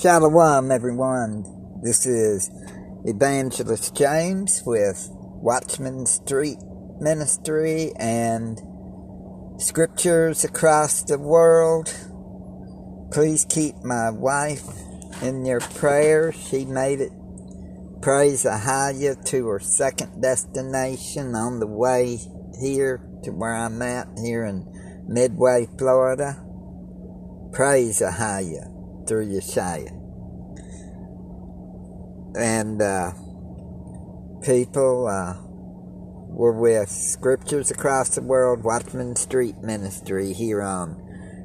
Shalom, everyone. This is Evangelist James with Watchman Street Ministry and Scriptures Across the World. Please keep my wife in your prayers. She made it, praise Ahaya, to her second destination on the way here to where I'm at here in Midway, Florida. Praise Ahaya through Yeshaya. And uh, people uh, were with Scriptures Across the World, Watchman Street Ministry here on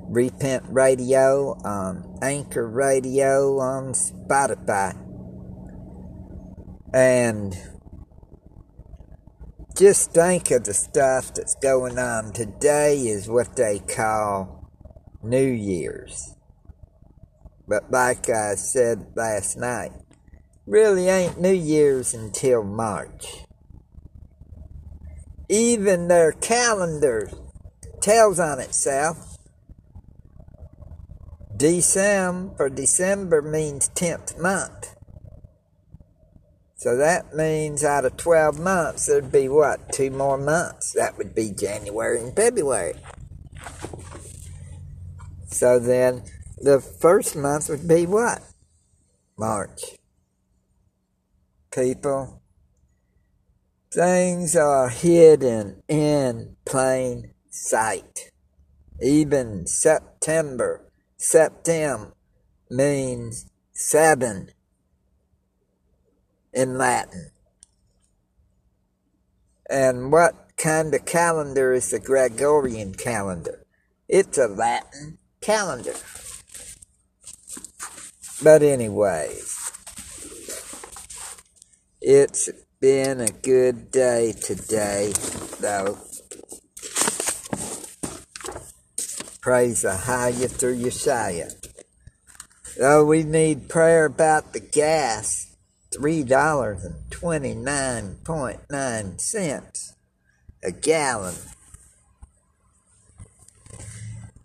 Repent Radio, on Anchor Radio, on Spotify. And just think of the stuff that's going on today is what they call New Year's. But like I said last night, really ain't New Year's until March. Even their calendar tells on itself. December for December means 10th month. So that means out of 12 months, there'd be what? Two more months. That would be January and February. So then the first month would be what? March. People, things are hidden in plain sight. Even September, Septem means seven in Latin. And what kind of calendar is the Gregorian calendar? It's a Latin calendar. But, anyways, it's been a good day today, though. Praise Ahaya through Yeshaya. Though we need prayer about the gas, $3.29.9 a gallon.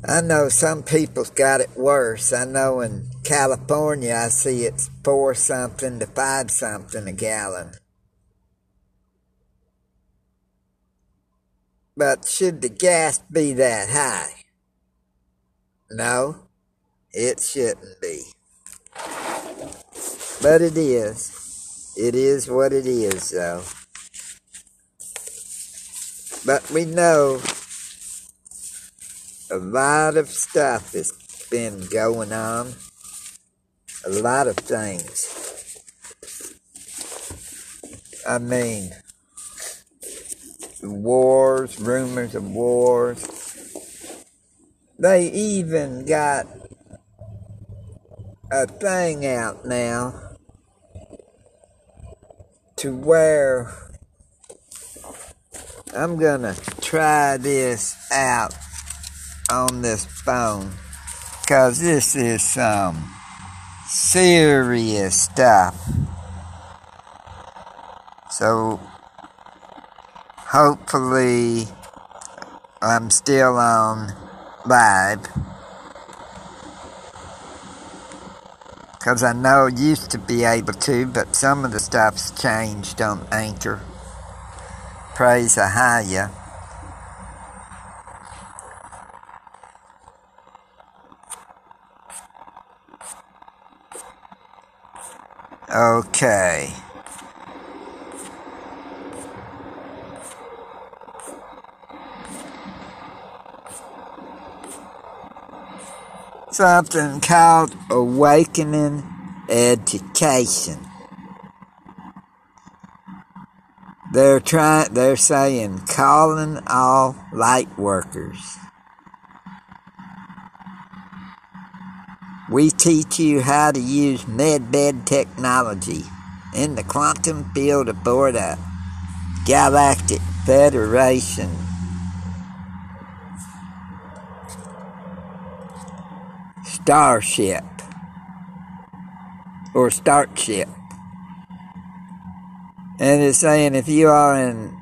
I know some people's got it worse. I know in California I see it's four something to five something a gallon. But should the gas be that high? No, it shouldn't be. But it is. It is what it is, though. But we know a lot of stuff has been going on. A lot of things. I mean, wars, rumors of wars. They even got a thing out now to where I'm gonna try this out on this phone because this is some serious stuff. So hopefully I'm still on live because I know I used to be able to, but some of the stuff's changed on Anchor. Praise Ahaya. Okay. Something called awakening education. They're trying they're saying calling all light workers. We teach you how to use medbed technology in the quantum field aboard a galactic federation. Starship or Starship. And it's saying if you are an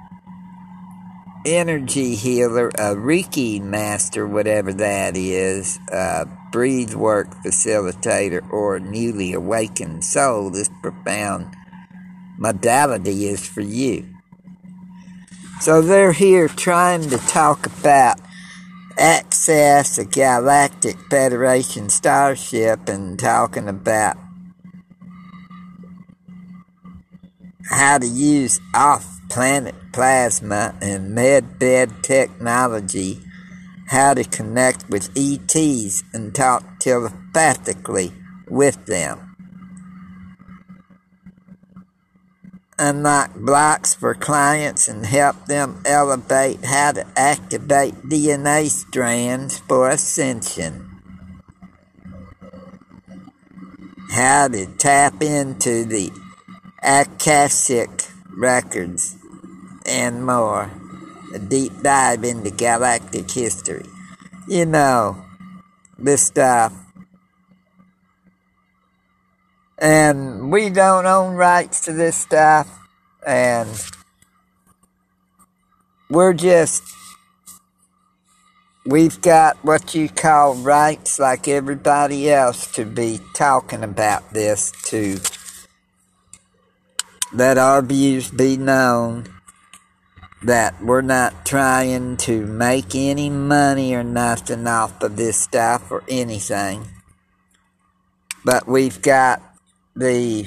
energy healer, a Reiki master, whatever that is, uh, breathe work facilitator or newly awakened soul, this profound modality is for you. So they're here trying to talk about access a Galactic Federation starship and talking about how to use off planet plasma and med bed technology, how to connect with ETs and talk telepathically with them. unlock blocks for clients and help them elevate how to activate DNA strands for ascension. How to tap into the Akashic records and more. A deep dive into galactic history. You know, this stuff. And we don't own rights to this stuff. And we're just we've got what you call rights like everybody else to be talking about this to let our views be known that we're not trying to make any money or nothing off of this stuff or anything but we've got the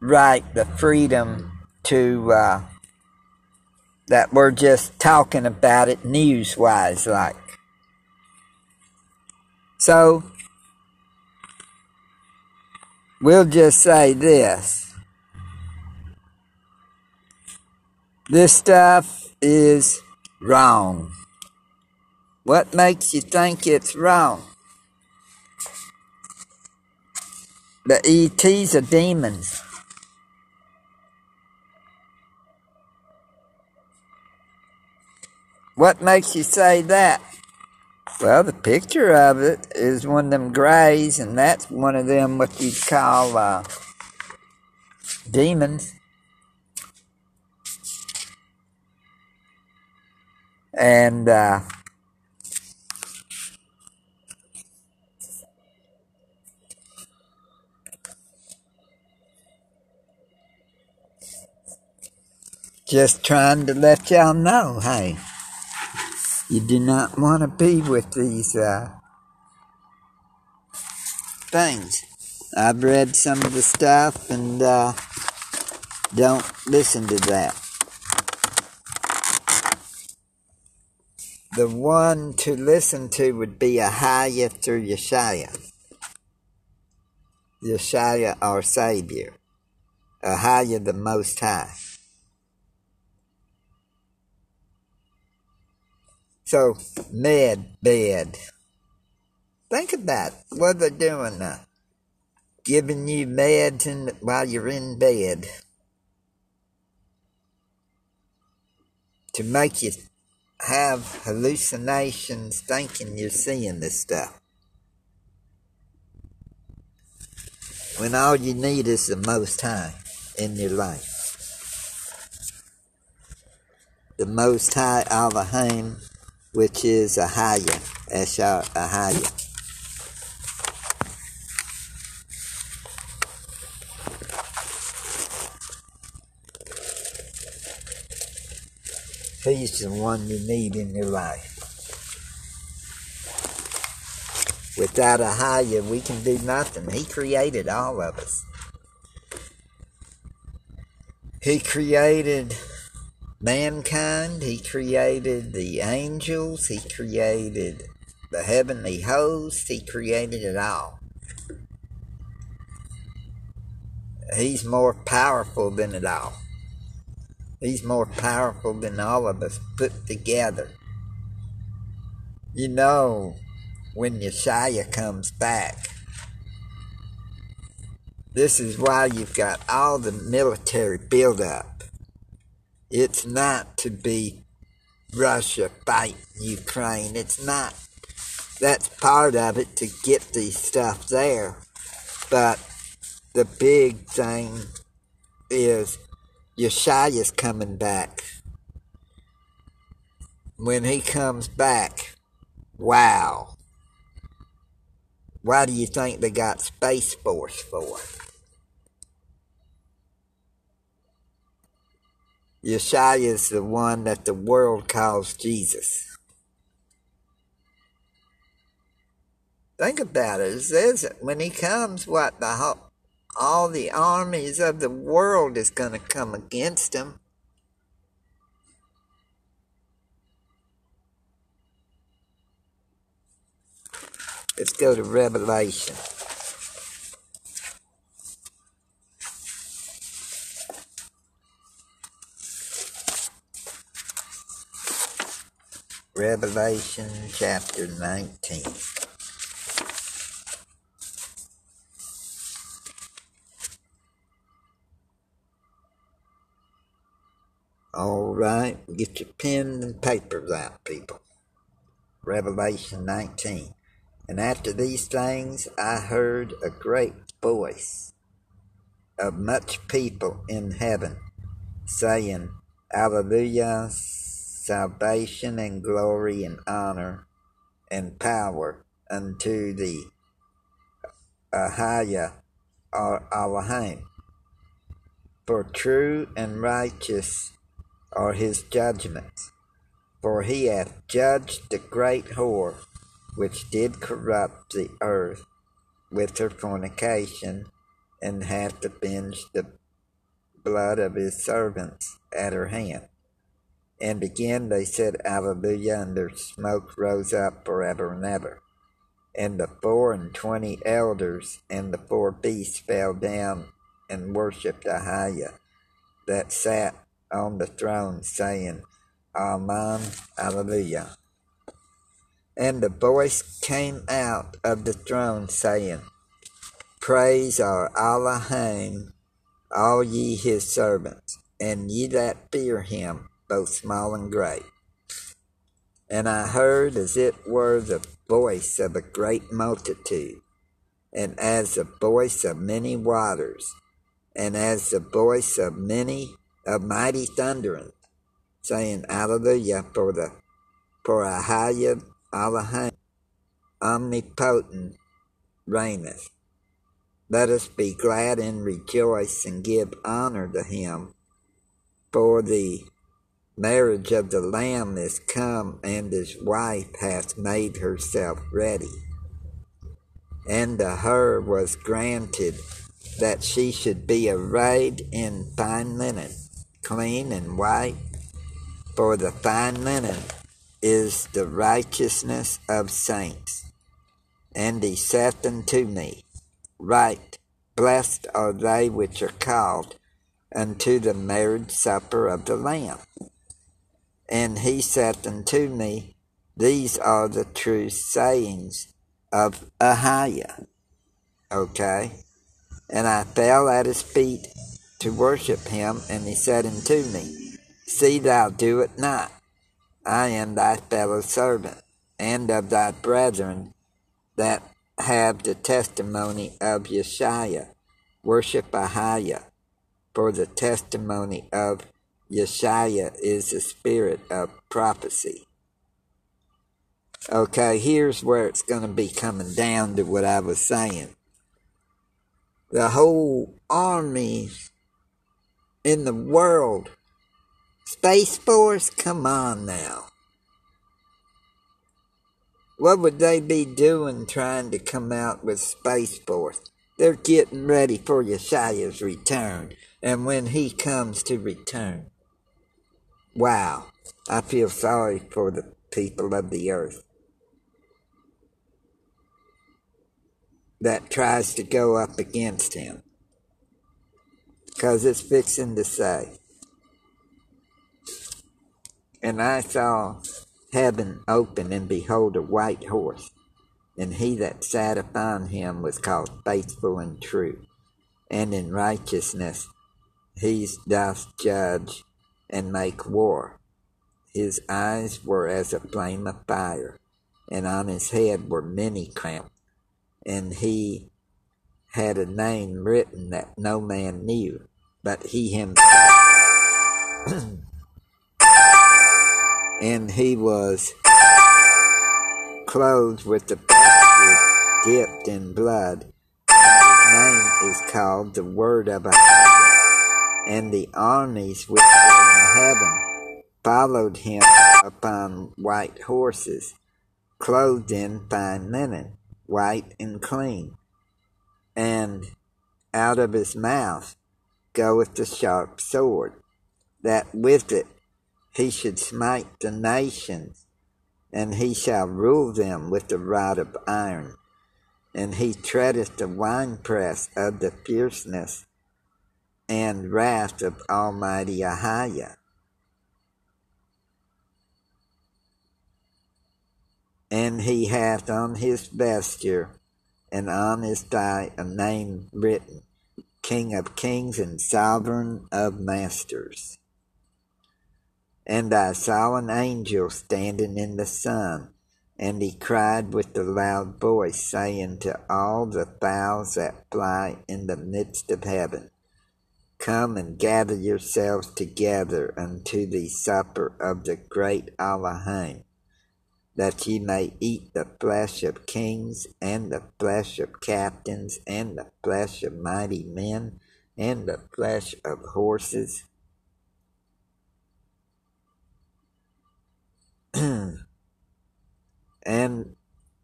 right, the freedom to uh, that we're just talking about it news wise, like. So, we'll just say this. This stuff is wrong. What makes you think it's wrong? The ETs are demons. What makes you say that? Well, the picture of it is one of them grays, and that's one of them what you call uh, demons. And uh, Just trying to let y'all know, hey, you do not want to be with these uh, things. I've read some of the stuff and uh, don't listen to that. The one to listen to would be Ahaya through Yeshaya. Yeshaya, our Savior. Ahaya, the Most High. So, med bed. Think about what they're doing now. Giving you meds in, while you're in bed. To make you have hallucinations thinking you're seeing this stuff. When all you need is the Most High in your life. The Most High Elohim which is a Ahaya, Esha Ahaya. He's the one you need in your life. Without Ahaya, we can do nothing. He created all of us. He created mankind, he created the angels, he created the heavenly host, he created it all. He's more powerful than it all. He's more powerful than all of us put together. You know, when Yeshaya comes back, this is why you've got all the military buildup it's not to be Russia fighting Ukraine. It's not. That's part of it to get the stuff there. But the big thing is Yeshaya's coming back. When he comes back, wow. Why do you think they got Space Force for? Yeshua is the one that the world calls Jesus. Think about it. It says that when he comes, what the whole, all the armies of the world is going to come against him. Let's go to Revelation. Revelation chapter 19. All right, get your pen and papers out, people. Revelation 19. And after these things I heard a great voice of much people in heaven saying, Alleluia salvation and glory and honor and power unto the Ahaya or Elohim. For true and righteous are his judgments, for he hath judged the great whore which did corrupt the earth with her fornication, and hath avenged the blood of his servants at her hand. And again they said, Alleluia, and their smoke rose up forever and ever. And the four and twenty elders and the four beasts fell down and worshipped Ahiah that sat on the throne, saying, Amen, Alleluia. And the voice came out of the throne, saying, Praise our Elohim, all ye his servants, and ye that fear him both small and great. And I heard as it were the voice of a great multitude, and as the voice of many waters, and as the voice of many of mighty thunderings, saying, Alleluia, for the for Ahayah Elohim, omnipotent, reigneth. Let us be glad and rejoice and give honor to him, for the marriage of the Lamb is come, and his wife hath made herself ready. And to her was granted that she should be arrayed in fine linen, clean and white, for the fine linen is the righteousness of saints. And he saith unto me, Right, blessed are they which are called unto the marriage supper of the Lamb. And he saith unto me, These are the true sayings of Ahiah. Okay? And I fell at his feet to worship him, and he said unto me, See thou do it not. I am thy fellow servant, and of thy brethren that have the testimony of Yeshua. Worship Ahiah, for the testimony of Yeshua is the spirit of prophecy. Okay, here's where it's going to be coming down to what I was saying. The whole army in the world, Space Force, come on now. What would they be doing trying to come out with Space Force? They're getting ready for Yeshua's return, and when he comes to return, Wow. I feel sorry for the people of the earth that tries to go up against him. Because it's fixing to say. And I saw heaven open, and behold, a white horse. And he that sat upon him was called faithful and true. And in righteousness he doth judge and make war. His eyes were as a flame of fire, and on his head were many crowns, and he had a name written that no man knew, but he himself. and he was clothed with the vesture dipped in blood. His name is called the Word of Ahijah. And the armies which were in heaven followed him upon white horses, clothed in fine linen, white and clean. And out of his mouth goeth the sharp sword, that with it he should smite the nations, and he shall rule them with the rod of iron. And he treadeth the winepress of the fierceness and wrath of Almighty Ahijah. And he hath on his vesture and on his thigh a name written King of kings and sovereign of masters. And I saw an angel standing in the sun, and he cried with a loud voice, saying to all the fowls that fly in the midst of heaven, Come and gather yourselves together unto the supper of the great Elohim, that ye may eat the flesh of kings, and the flesh of captains, and the flesh of mighty men, and the flesh of horses, and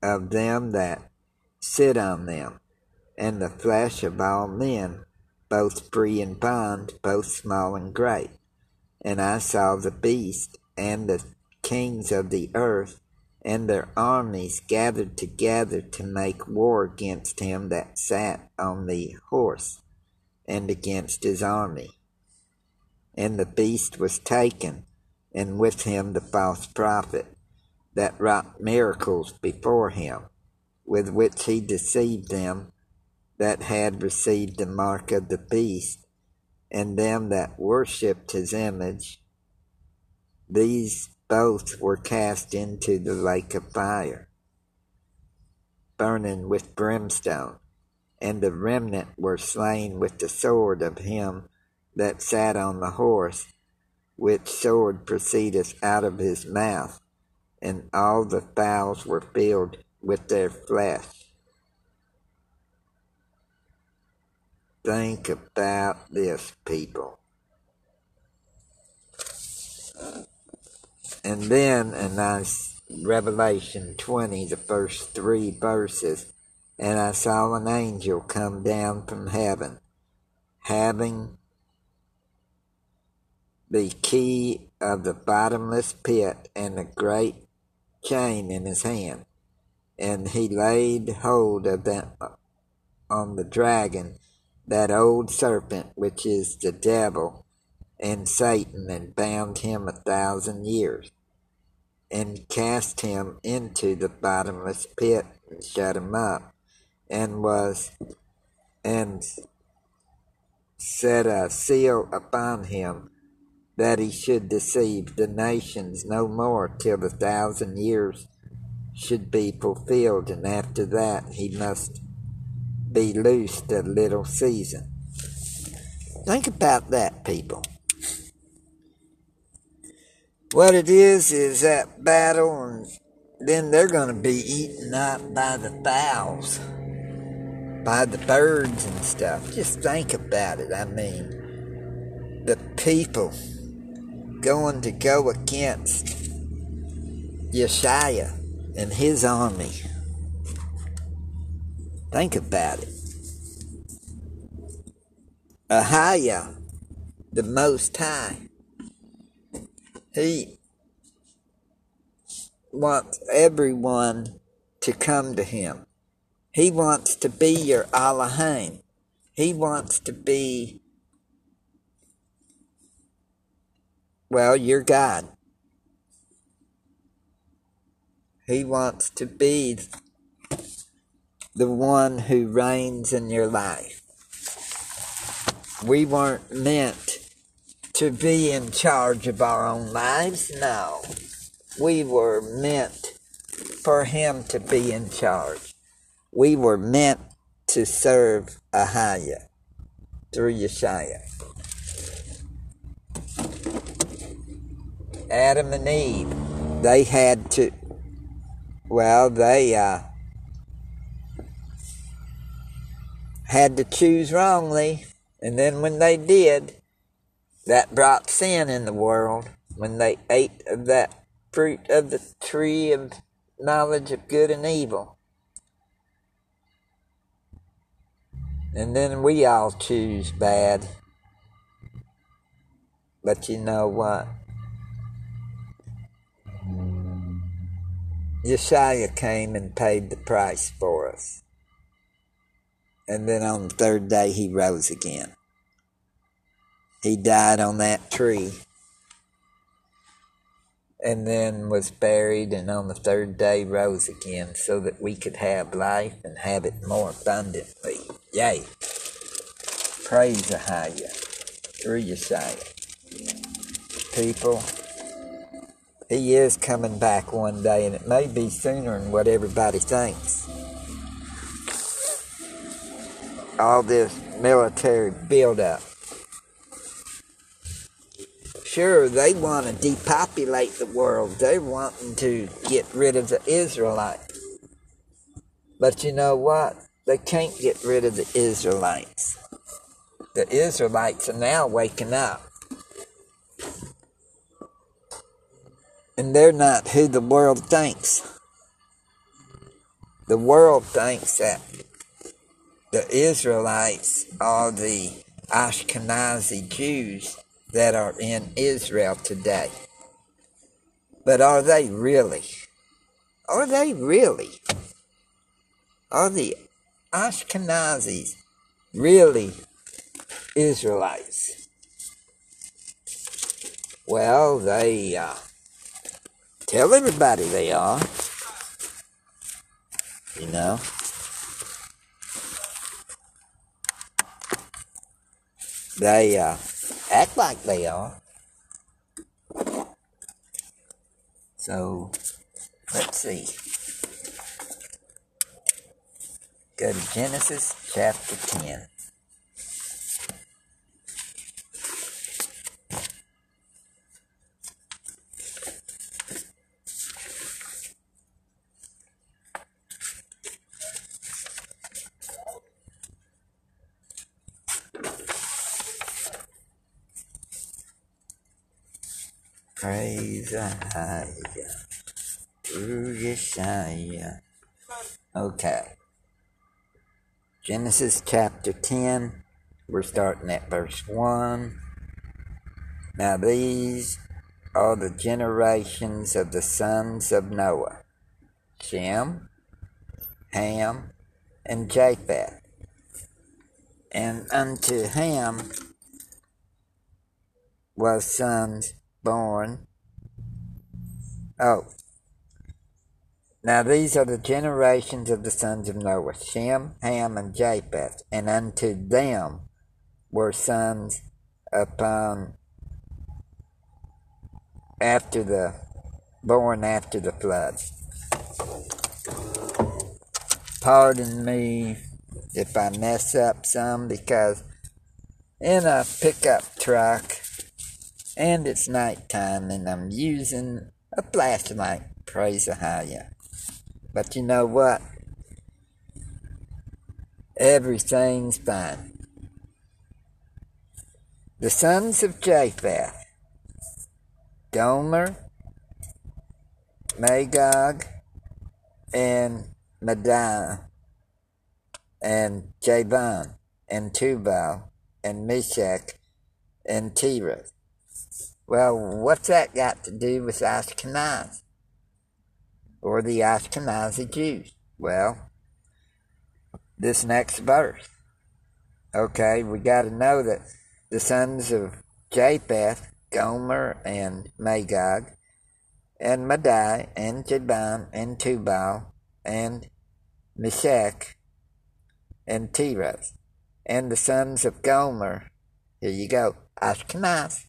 of them that sit on them, and the flesh of all men, both free and bond, both small and great. And I saw the beast and the kings of the earth and their armies gathered together to make war against him that sat on the horse and against his army. And the beast was taken, and with him the false prophet that wrought miracles before him, with which he deceived them that had received the mark of the beast, and them that worshipped his image. These both were cast into the lake of fire, burning with brimstone, and the remnant were slain with the sword of him that sat on the horse, which sword proceedeth out of his mouth and all the fowls were filled with their flesh. Think about this, people. And then in Revelation 20, the first three verses, and I saw an angel come down from heaven, having the key of the bottomless pit and a great chain in his hand, and he laid hold of that uh, on the dragon, that old serpent which is the devil and Satan, and bound him a thousand years, and cast him into the bottomless pit and shut him up, and was and set a seal upon him that he should deceive the nations no more till the thousand years should be fulfilled, and after that he must be loosed a little season. Think about that, people. What it is is that battle, and then they're going to be eaten up by the fowls, by the birds and stuff. Just think about it. I mean, the people going to go against Yeshua and his army. Think about it. Ahijah, the Most High, he wants everyone to come to him. He wants to be your Elohim. He wants to be Well, you're God. He wants to be the one who reigns in your life. We weren't meant to be in charge of our own lives, no. We were meant for Him to be in charge. We were meant to serve Ahijah through Yeshua. Adam and Eve, they had to, well, they, uh, had to choose wrongly, and then when they did, that brought sin in the world when they ate of that fruit of the tree of knowledge of good and evil. And then we all choose bad. But you know what? Yeshua came and paid the price for us. And then on the third day, he rose again. He died on that tree and then was buried and on the third day rose again so that we could have life and have it more abundantly. Yay. Praise the Ahia through your Yeshua. People, he is coming back one day and it may be sooner than what everybody thinks. All this military buildup Sure, they want to depopulate the world. They're wanting to get rid of the Israelites. But you know what? They can't get rid of the Israelites. The Israelites are now waking up. And they're not who the world thinks. The world thinks that the Israelites are the Ashkenazi Jews that are in Israel today. But are they really? Are they really? Are the Ashkenazis really Israelites? Well, they uh, tell everybody they are. You know? They, uh, act like they are. So, let's see. Go to Genesis chapter 10. Praise Ahia. Through Yeshaya. Okay. Genesis chapter 10. We're starting at verse 1. Now these are the generations of the sons of Noah Shem, Ham, and Japheth. And unto Ham was sons born. Oh. Now these are the generations of the sons of Noah Shem, Ham, and Japheth, and unto them were sons upon after the born after the flood. Pardon me if I mess up some because in a pickup truck and it's nighttime and I'm using a flashlight. Praise the higher. But you know what? Everything's fine. The sons of Japheth, Gomer, Magog, and Madai, and Javan, and Tubal, and Meshech, and Tiras. Well, what's that got to do with Ashkenaz? Or the Ashkenazi Jews? Well, this next verse. Okay, we got to know that the sons of Japheth, Gomer, and Magog, and Madai, and Javan, and Tubal, and Meshech, and Tiras, and the sons of Gomer, here you go, Ashkenaz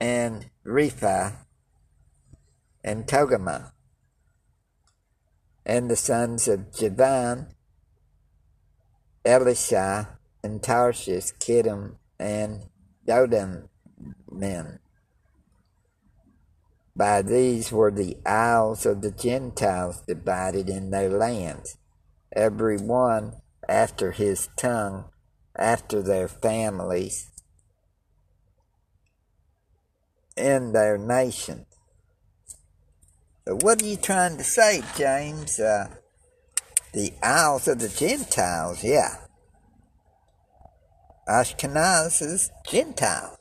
and Repha and Togarmah, and the sons of Javan, Elisha, and Tarshish, Kittim, and Dodam men. By these were the isles of the Gentiles divided in their lands. every one after his tongue, after their families, in their nation. So what are you trying to say, James? Uh, the Isles of the Gentiles, yeah. Ashkenaz is Gentile.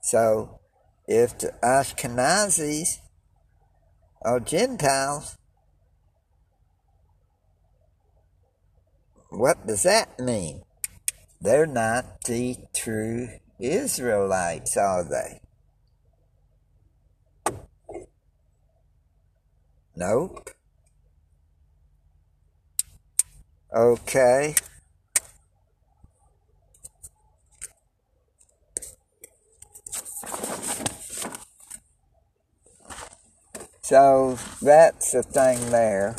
So, if the Ashkenazis are Gentiles, what does that mean? They're not the true Israelites, are they? Nope. Okay. So that's the thing there.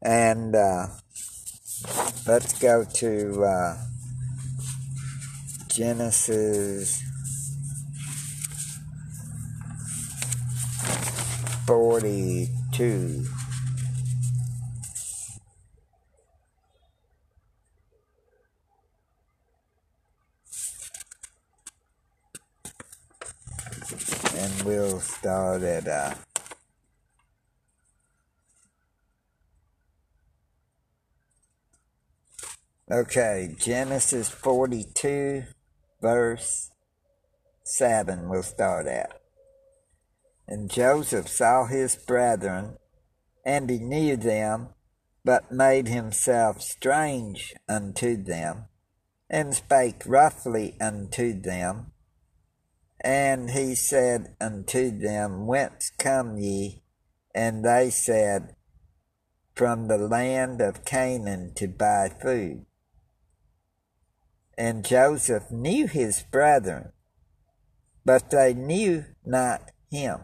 And uh, let's go to uh, Genesis 42. And we'll start at uh, Okay, Genesis 42 verse 7 we'll start at. And Joseph saw his brethren, and he knew them, but made himself strange unto them, and spake roughly unto them. And he said unto them, Whence come ye? And they said, From the land of Canaan to buy food. And Joseph knew his brethren, but they knew not him.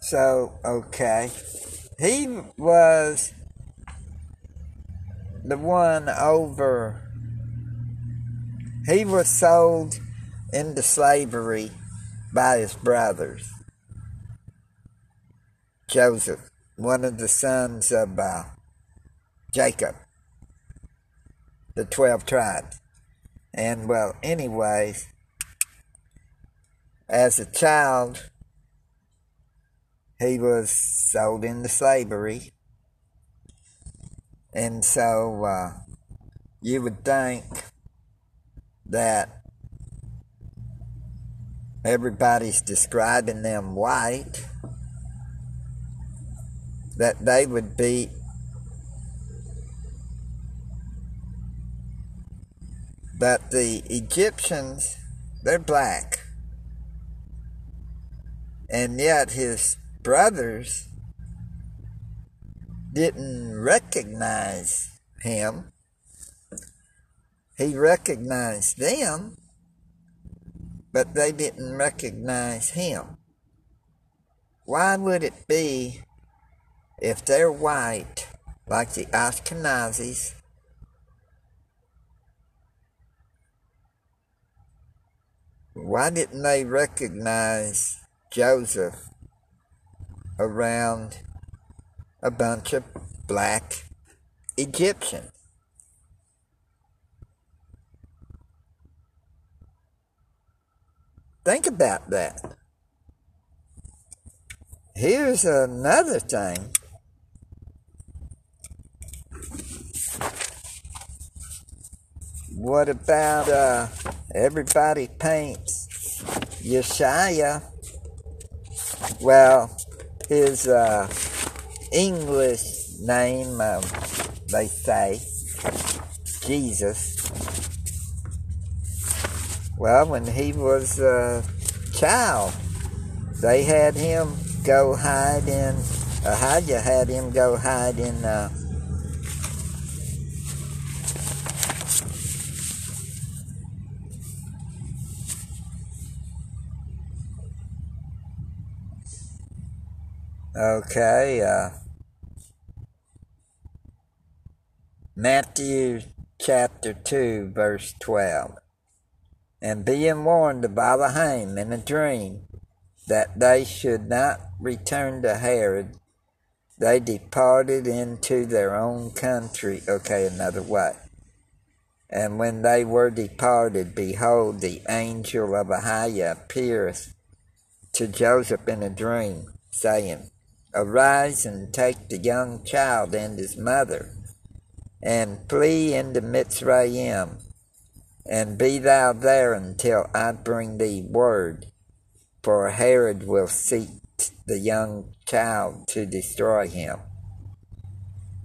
So, okay. He was the one over. He was sold into slavery by his brothers. Joseph one of the sons of uh, Jacob, the 12 tribes. And well, anyways, as a child, he was sold into slavery. And so uh, you would think that everybody's describing them white that they would be but the Egyptians they're black. And yet his brothers didn't recognize him. He recognized them but they didn't recognize him. Why would it be if they're white, like the Ashkenazis, why didn't they recognize Joseph around a bunch of black Egyptians? Think about that. Here's another thing What about uh, everybody paints Yeshaya? Well, his uh, English name, um, they say, Jesus. Well, when he was a child, they had him go hide in, Ahijah had him go hide in uh, Okay, uh, Matthew chapter 2, verse 12. And being warned of Balaam in a dream that they should not return to Herod, they departed into their own country. Okay, another way. And when they were departed, behold, the angel of Ahiah appeareth to Joseph in a dream, saying, Arise and take the young child and his mother, and flee into Mitzrayim, and be thou there until I bring thee word, for Herod will seek the young child to destroy him.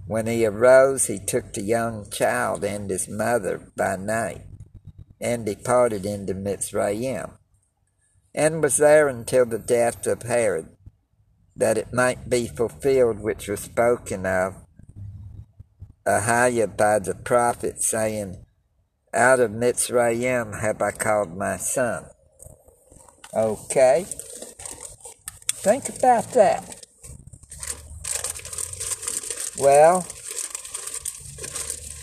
When he arose, he took the young child and his mother by night, and departed into Mitzrayim, and was there until the death of Herod, that it might be fulfilled which was spoken of Ahiah by the prophet, saying, Out of Mitzrayim have I called my son. Okay? Think about that. Well,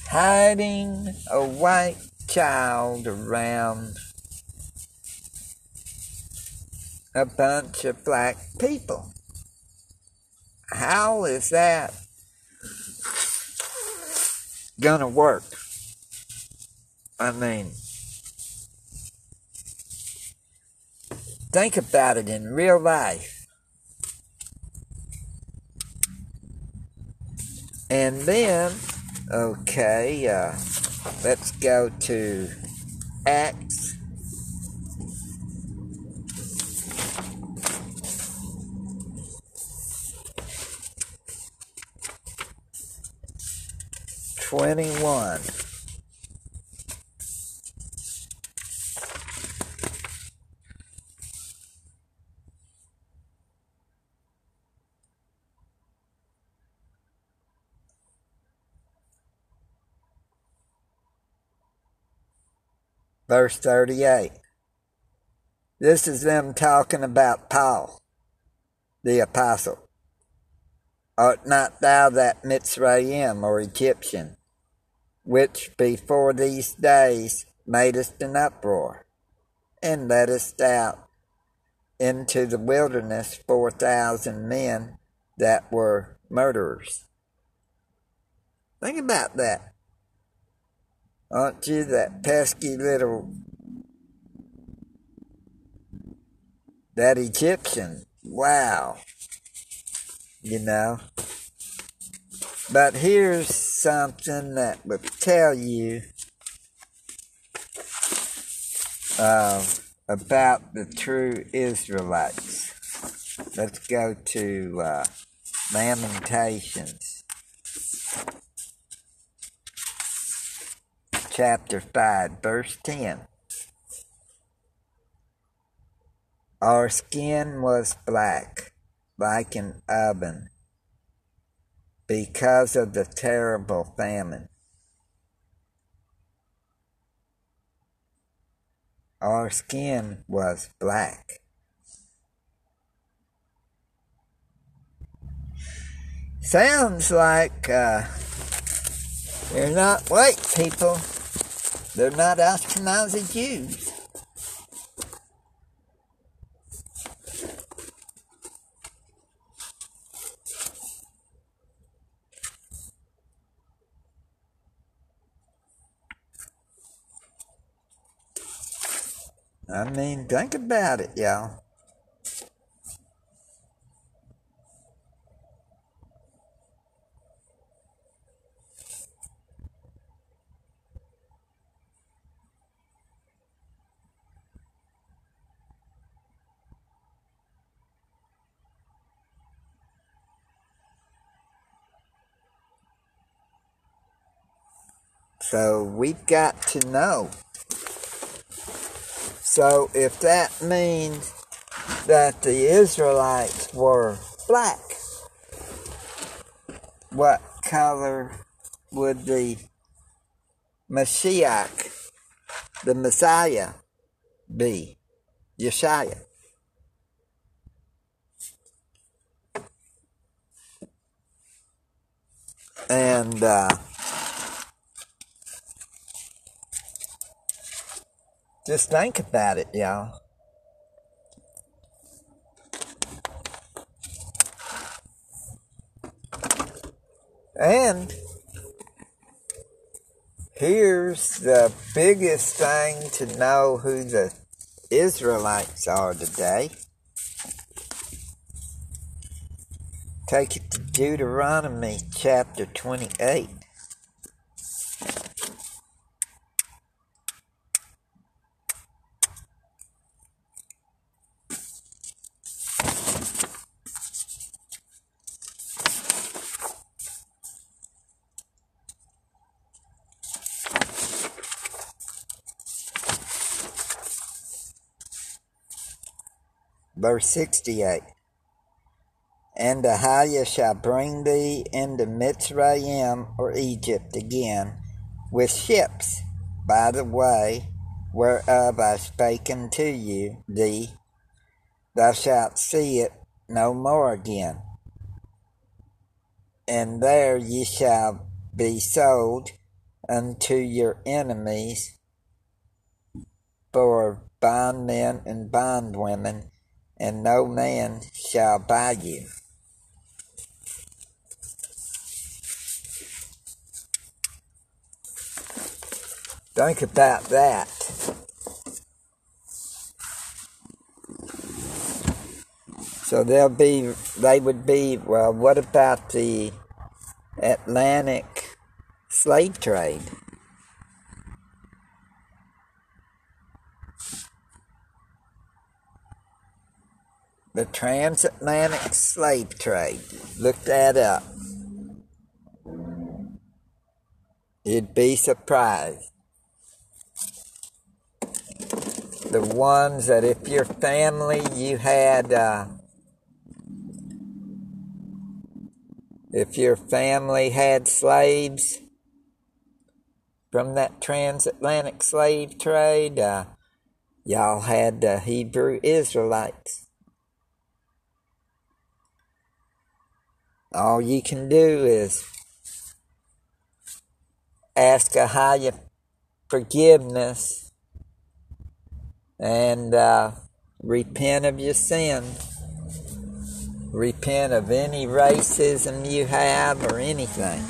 hiding a white child around a bunch of black people. How is that gonna work? I mean, think about it in real life. And then, okay, uh, let's go to Acts. Twenty-one. verse 38. This is them talking about Paul, the apostle. Art not thou that Mitzrayim or Egyptian, which before these days madest an uproar, and leddest out into the wilderness four thousand men that were murderers? Think about that. Aren't you that pesky little. That Egyptian? Wow. You know? But here's something that will tell you uh, about the true Israelites. Let's go to uh, Lamentations. chapter 5, verse 10. Our skin was black, like an oven, because of the terrible famine. Our skin was black. Sounds like uh, you're not white people. They're not Ashkenazi Jews. I mean, think about it, y'all. So we've got to know. So if that means that the Israelites were black, what color would the Mashiach, the Messiah, be? Yeshua. And uh, Just think about it, y'all. And here's the biggest thing to know who the Israelites are today. Take it to Deuteronomy chapter 28. Verse 68 And Ahiah shall bring thee into Mitzrayim or Egypt again with ships by the way whereof I spake unto you thee, thou shalt see it no more again. And there ye shall be sold unto your enemies for bondmen and bondwomen and no man shall buy you. Think about that. So they'll be, they would be, well, what about the Atlantic slave trade? The transatlantic slave trade. Look that up. You'd be surprised. The ones that if your family you had, uh, if your family had slaves from that transatlantic slave trade, uh, y'all had the Hebrew Israelites. All you can do is ask Ahiah forgiveness and uh, repent of your sin. Repent of any racism you have or anything.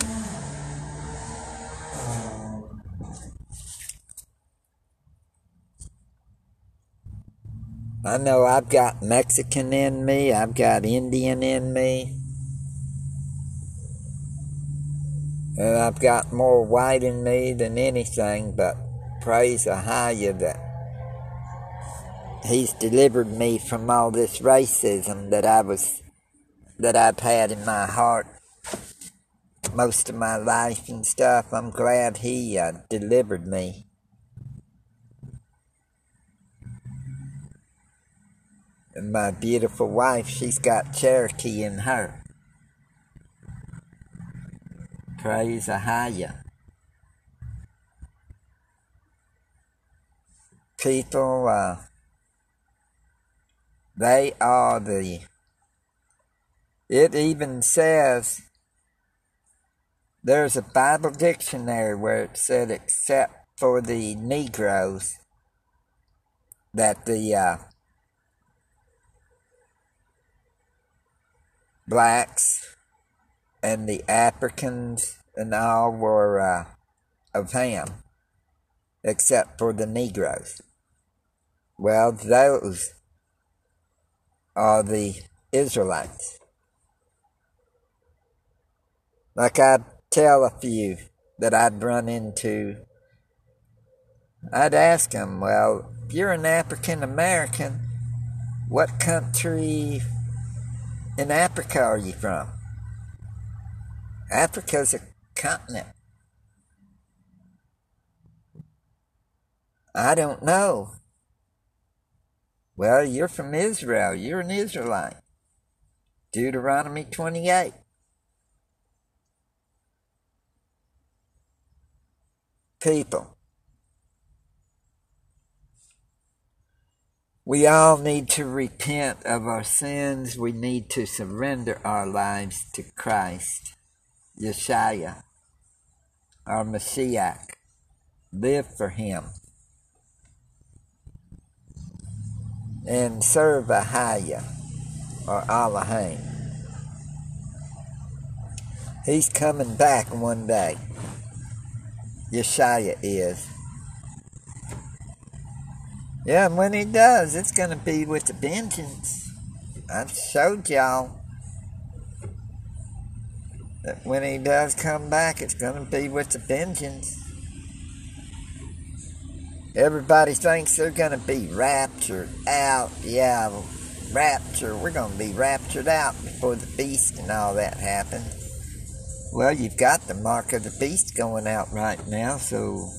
I know I've got Mexican in me, I've got Indian in me. And I've got more white in me than anything, but praise Ahiah that He's delivered me from all this racism that I was that I've had in my heart most of my life and stuff. I'm glad He uh, delivered me. And my beautiful wife, she's got Cherokee in her. Praise Ahiah. People, uh, they are the, it even says, there's a Bible dictionary where it said, except for the Negroes, that the uh, blacks and the Africans and all were uh, of Ham, except for the Negroes. Well, those are the Israelites. Like I'd tell a few that I'd run into, I'd ask them, well, if you're an African American, what country in Africa are you from? Africa's a continent. I don't know. Well, you're from Israel. You're an Israelite. Deuteronomy 28. People. We all need to repent of our sins. We need to surrender our lives to Christ. Yeshua, our Messiah. Live for Him. and serve Ahiah or Elohim. He's coming back one day. Yeshaya is. Yeah, and when he does, it's going to be with a vengeance. I've showed y'all that when he does come back, it's going to be with a vengeance. Everybody thinks they're going to be raptured out. Yeah, rapture. We're going to be raptured out before the beast and all that happens. Well, you've got the mark of the beast going out right now, so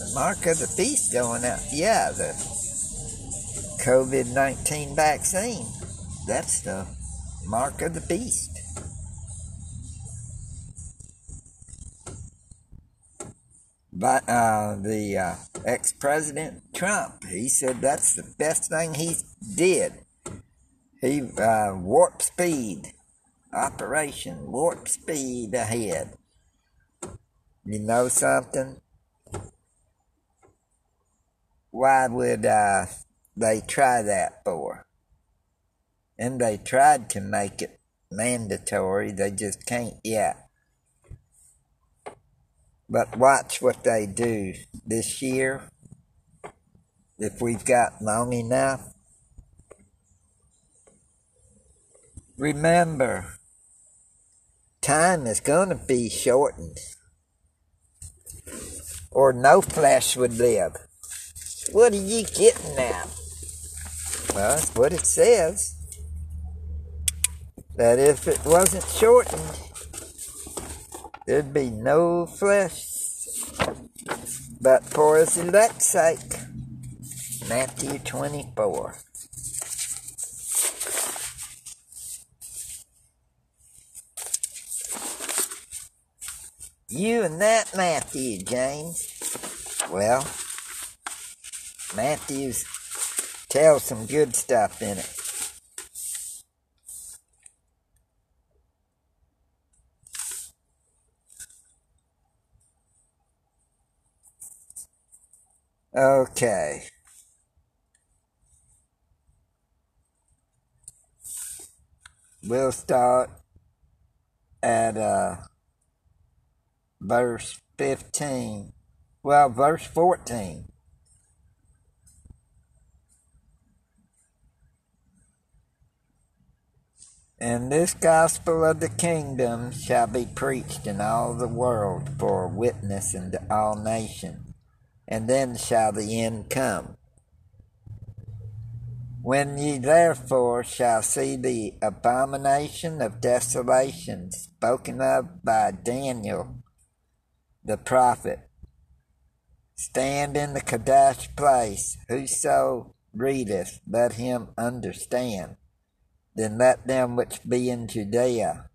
the mark of the beast going out. Yeah, the COVID 19 vaccine. That's the mark of the beast. But uh, the uh, ex president Trump, he said that's the best thing he did he uh, warp speed operation warp speed ahead. You know something? Why would uh, they try that for? And they tried to make it mandatory. They just can't yet. But watch what they do this year. If we've got long enough, Remember, time is going to be shortened, or no flesh would live. What are you getting at? Well, that's what it says. That if it wasn't shortened, there'd be no flesh. But for his elect's sake, Matthew 24. You and that Matthew, James. Well, Matthew's tells some good stuff in it. Okay. We'll start at uh verse 15. Well, verse 14. And this gospel of the kingdom shall be preached in all the world for a witness unto all nations, and then shall the end come. When ye therefore shall see the abomination of desolation spoken of by Daniel the prophet. Stand in the Kadesh place. Whoso readeth, let him understand. Then let them which be in Judea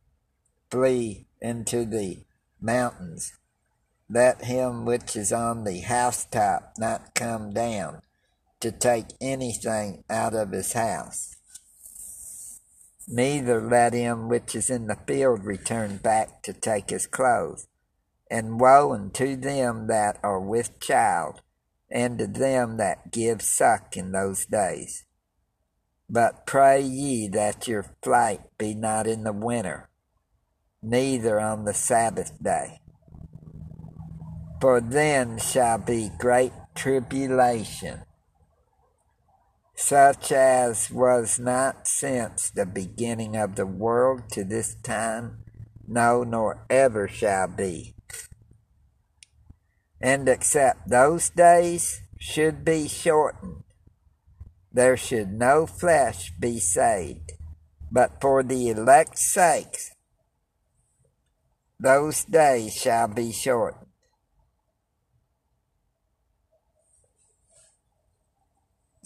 flee into the mountains. Let him which is on the housetop not come down to take anything out of his house. Neither let him which is in the field return back to take his clothes and woe unto them that are with child, and to them that give suck in those days. But pray ye that your flight be not in the winter, neither on the Sabbath day. For then shall be great tribulation, such as was not since the beginning of the world to this time, no, nor ever shall be and except those days should be shortened, there should no flesh be saved. But for the elect's sakes, those days shall be shortened.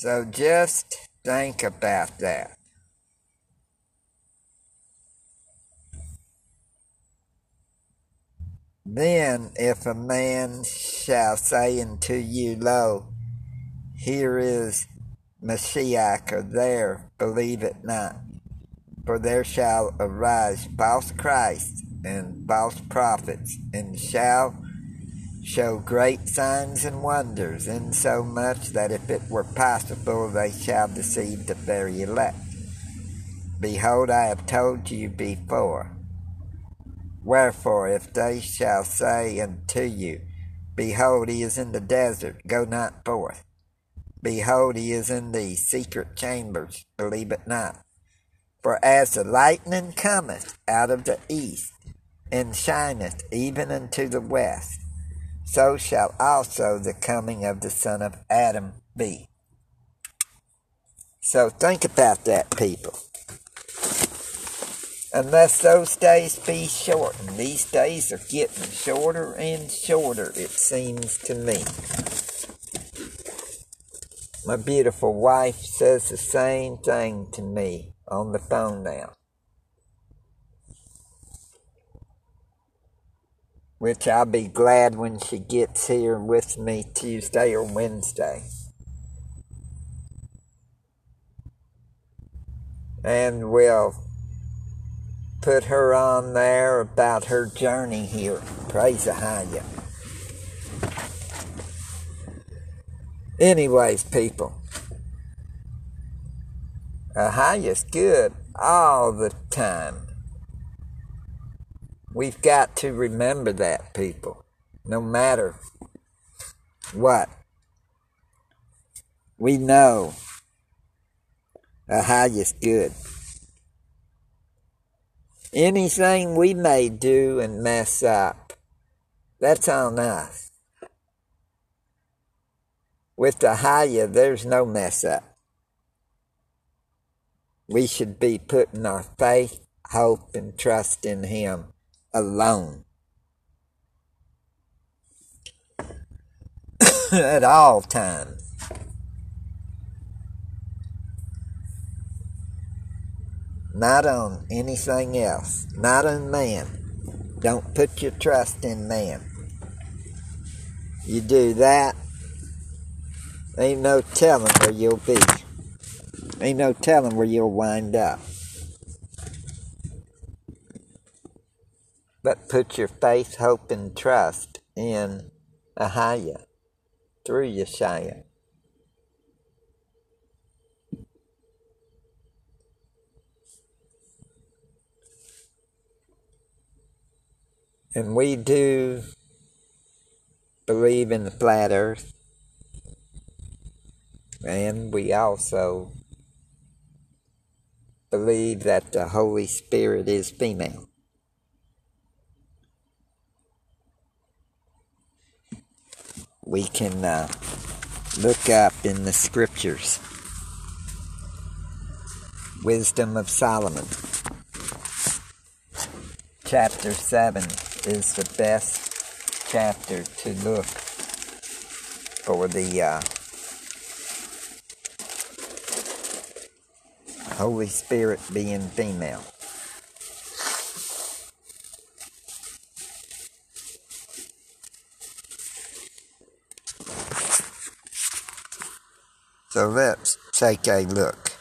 So just think about that. Then if a man shall say unto you, Lo, here is Messiah, or there, believe it not. For there shall arise false Christs and false prophets, and shall show great signs and wonders, insomuch that if it were possible they shall deceive the very elect. Behold, I have told you before. Wherefore, if they shall say unto you, Behold, he is in the desert, go not forth. Behold, he is in the secret chambers, believe it not. For as the lightning cometh out of the east, and shineth even unto the west, so shall also the coming of the Son of Adam be. So think about that, people. Unless those days be shortened, these days are getting shorter and shorter, it seems to me. My beautiful wife says the same thing to me on the phone now. Which I'll be glad when she gets here with me Tuesday or Wednesday. And we'll put her on there about her journey here. Praise Ahaya. Anyways, people, Ahaya's good all the time. We've got to remember that, people. No matter what. We know Ahiah's good. Anything we may do and mess up, that's on us. With the higher, there's no mess up. We should be putting our faith, hope, and trust in Him alone. At all times. Not on anything else. Not on man. Don't put your trust in man. You do that, ain't no telling where you'll be. Ain't no telling where you'll wind up. But put your faith, hope, and trust in Ahaya through Yeshua. And we do believe in the flat earth. And we also believe that the Holy Spirit is female. We can uh, look up in the scriptures. Wisdom of Solomon. Chapter 7 is the best chapter to look for the uh, Holy Spirit being female. So let's take a look.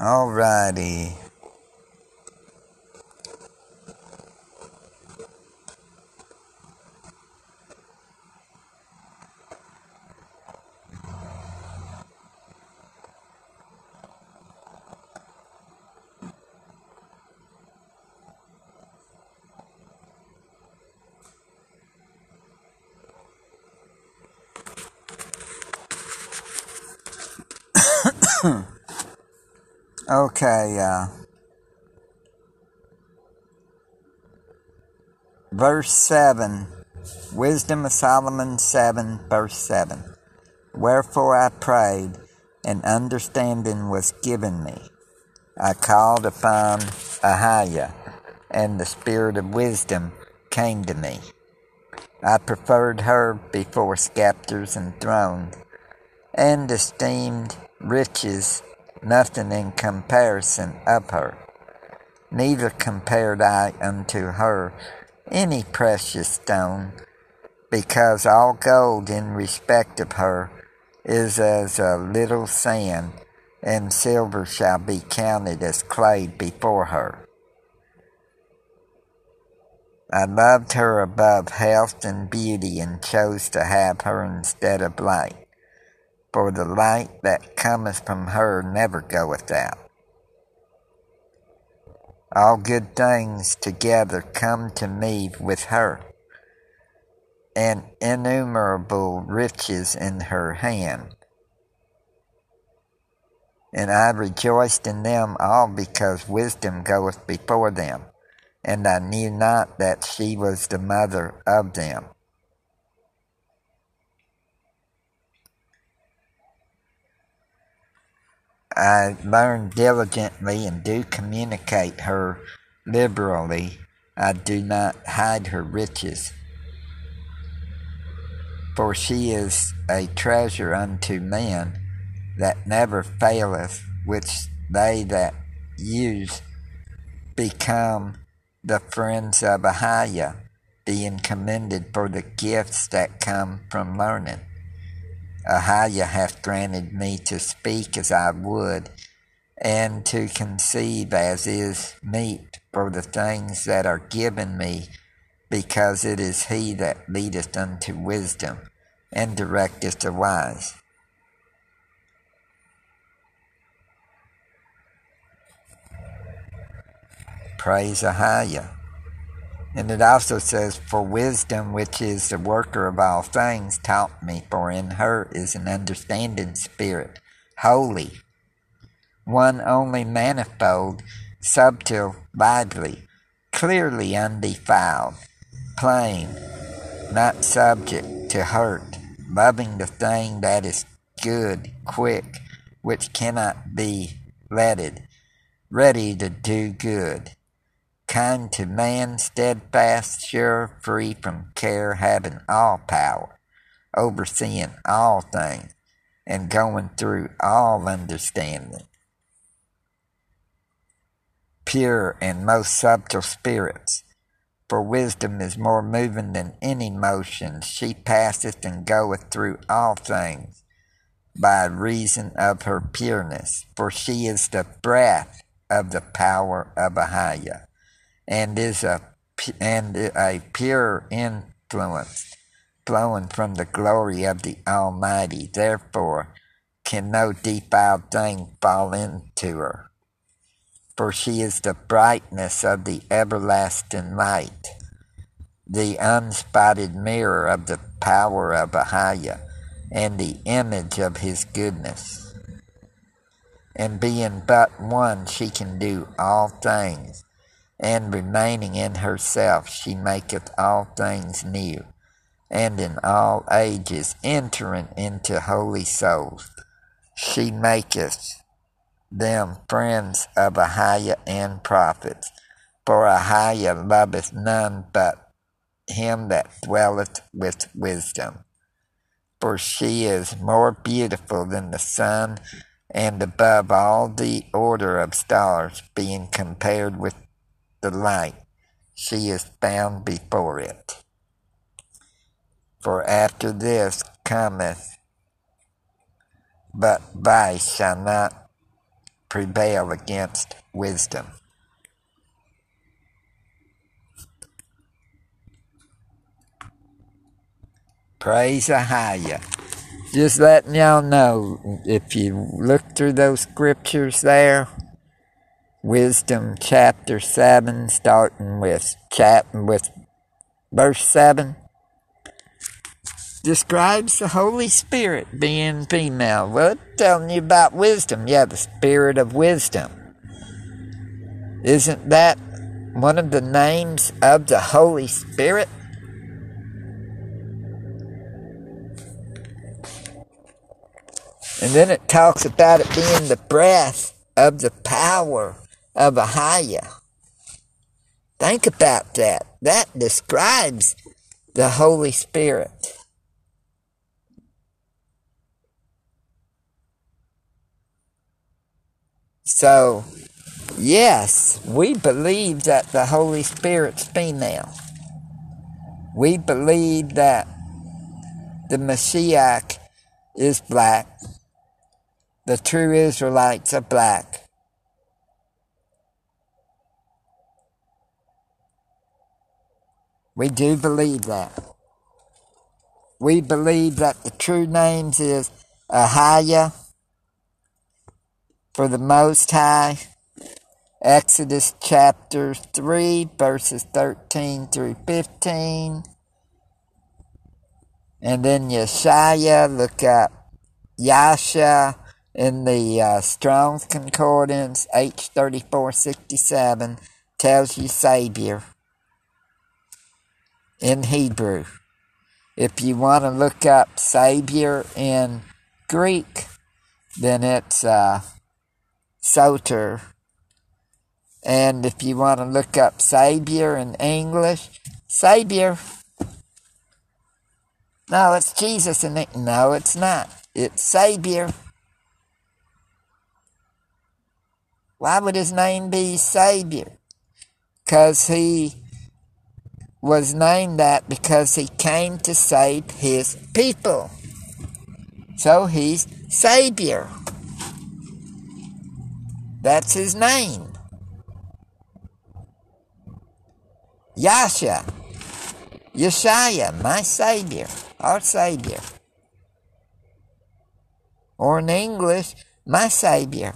Alrighty. Okay, uh, verse 7, Wisdom of Solomon 7, verse 7. Wherefore I prayed, and understanding was given me. I called upon Ahiah, and the spirit of wisdom came to me. I preferred her before scepters and thrones, and esteemed riches nothing in comparison of her. Neither compared I unto her any precious stone, because all gold in respect of her is as a little sand, and silver shall be counted as clay before her. I loved her above health and beauty, and chose to have her instead of light. For the light that cometh from her never goeth out. All good things together come to me with her, and innumerable riches in her hand. And I rejoiced in them all because wisdom goeth before them and I knew not that she was the mother of them. I learn diligently and do communicate her liberally. I do not hide her riches. For she is a treasure unto men that never faileth, which they that use become the friends of Ahiah, being commended for the gifts that come from learning. Uh, Ahiah hath granted me to speak as I would, and to conceive as is meet for the things that are given me, because it is he that leadeth unto wisdom, and directeth the wise. praise Ahiah. And it also says, For wisdom, which is the worker of all things, taught me, for in her is an understanding spirit, holy, one only manifold, subtle, lively, clearly undefiled, plain, not subject to hurt, loving the thing that is good, quick, which cannot be letted, ready to do good kind to man, steadfast, sure, free from care, having all power, overseeing all things, and going through all understanding. Pure and most subtle spirits, for wisdom is more moving than any motion. She passeth and goeth through all things by reason of her pureness, for she is the breath of the power of Ahiah and is a and a pure influence flowing from the glory of the Almighty. Therefore, can no defiled thing fall into her. For she is the brightness of the everlasting light, the unspotted mirror of the power of Ahiah, and the image of his goodness. And being but one, she can do all things and remaining in herself, she maketh all things new, and in all ages entering into holy souls. She maketh them friends of Ahiah and prophets, for Ahiah loveth none but him that dwelleth with wisdom. For she is more beautiful than the sun, and above all the order of stars, being compared with the light, she is found before it. For after this cometh, but vice shall not prevail against wisdom. Praise Ahiah. Just letting y'all know, if you look through those scriptures there, Wisdom chapter 7, starting with chap with verse 7, describes the Holy Spirit being female. Well, telling you about wisdom. Yeah, the Spirit of wisdom. Isn't that one of the names of the Holy Spirit? And then it talks about it being the breath of the power of Ahiah. Think about that. That describes the Holy Spirit. So, yes, we believe that the Holy Spirit's female. We believe that the Messiah is black. The true Israelites are black. We do believe that. We believe that the true names is Ahiah for the Most High. Exodus chapter 3, verses 13 through 15. And then Yeshaya, look up Yasha in the uh, Strong's Concordance, H3467, tells you Savior in Hebrew. If you want to look up Savior in Greek, then it's uh, Soter. And if you want to look up Savior in English, Savior. No, it's Jesus in it. No, it's not. It's Savior. Why would his name be Savior? Because he was named that because he came to save his people. So he's Savior. That's his name. Yasha. Yeshaya, my Savior, our Savior. Or in English, my Savior.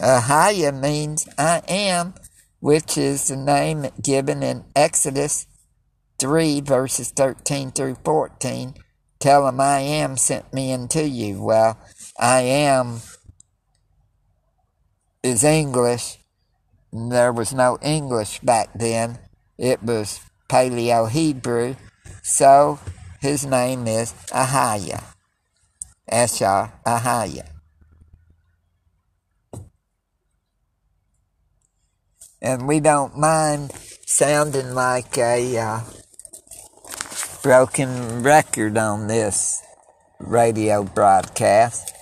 Ahiah means I am, which is the name given in Exodus 3, verses 13 through 14. Tell him I am sent me unto you. Well, I am is English. There was no English back then. It was Paleo Hebrew. So his name is Ahiah. Asher Ahiah. And we don't mind sounding like a uh, broken record on this radio broadcast.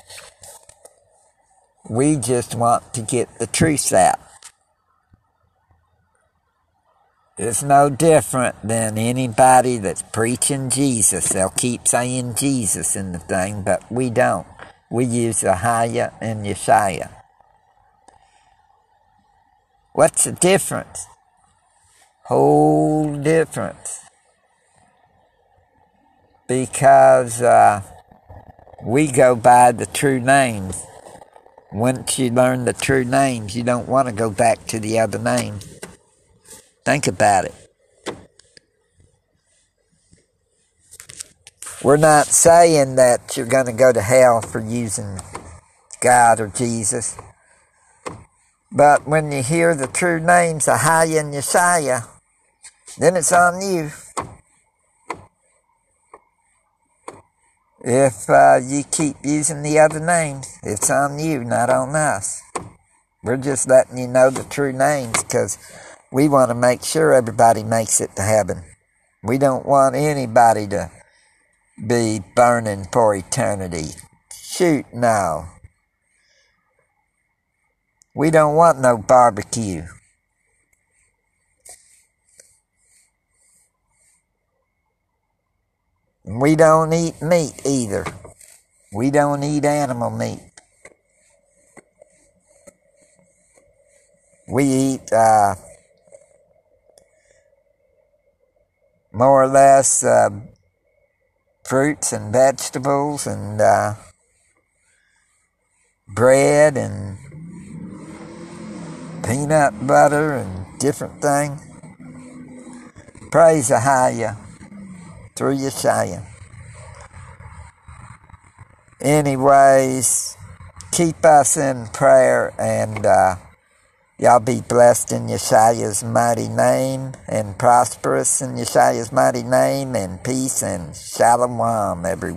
We just want to get the truth out. It's no different than anybody that's preaching Jesus. They'll keep saying Jesus in the thing, but we don't. We use Ahiah and Yeshaya. What's the difference? Whole difference. Because uh, we go by the true names. Once you learn the true names, you don't want to go back to the other names. Think about it. We're not saying that you're going to go to hell for using God or Jesus. But when you hear the true names of Ahiah and Yeshaya, then it's on you. If uh, you keep using the other names, it's on you, not on us. We're just letting you know the true names because we want to make sure everybody makes it to heaven. We don't want anybody to be burning for eternity. Shoot, no. We don't want no barbecue. We don't eat meat either. We don't eat animal meat. We eat uh, more or less uh, fruits and vegetables and uh, bread and peanut butter and different things. Praise the Ahiah through Yeshaya. Anyways, keep us in prayer and uh, y'all be blessed in Yeshaya's mighty name and prosperous in Yeshaya's mighty name and peace and shalom, everyone.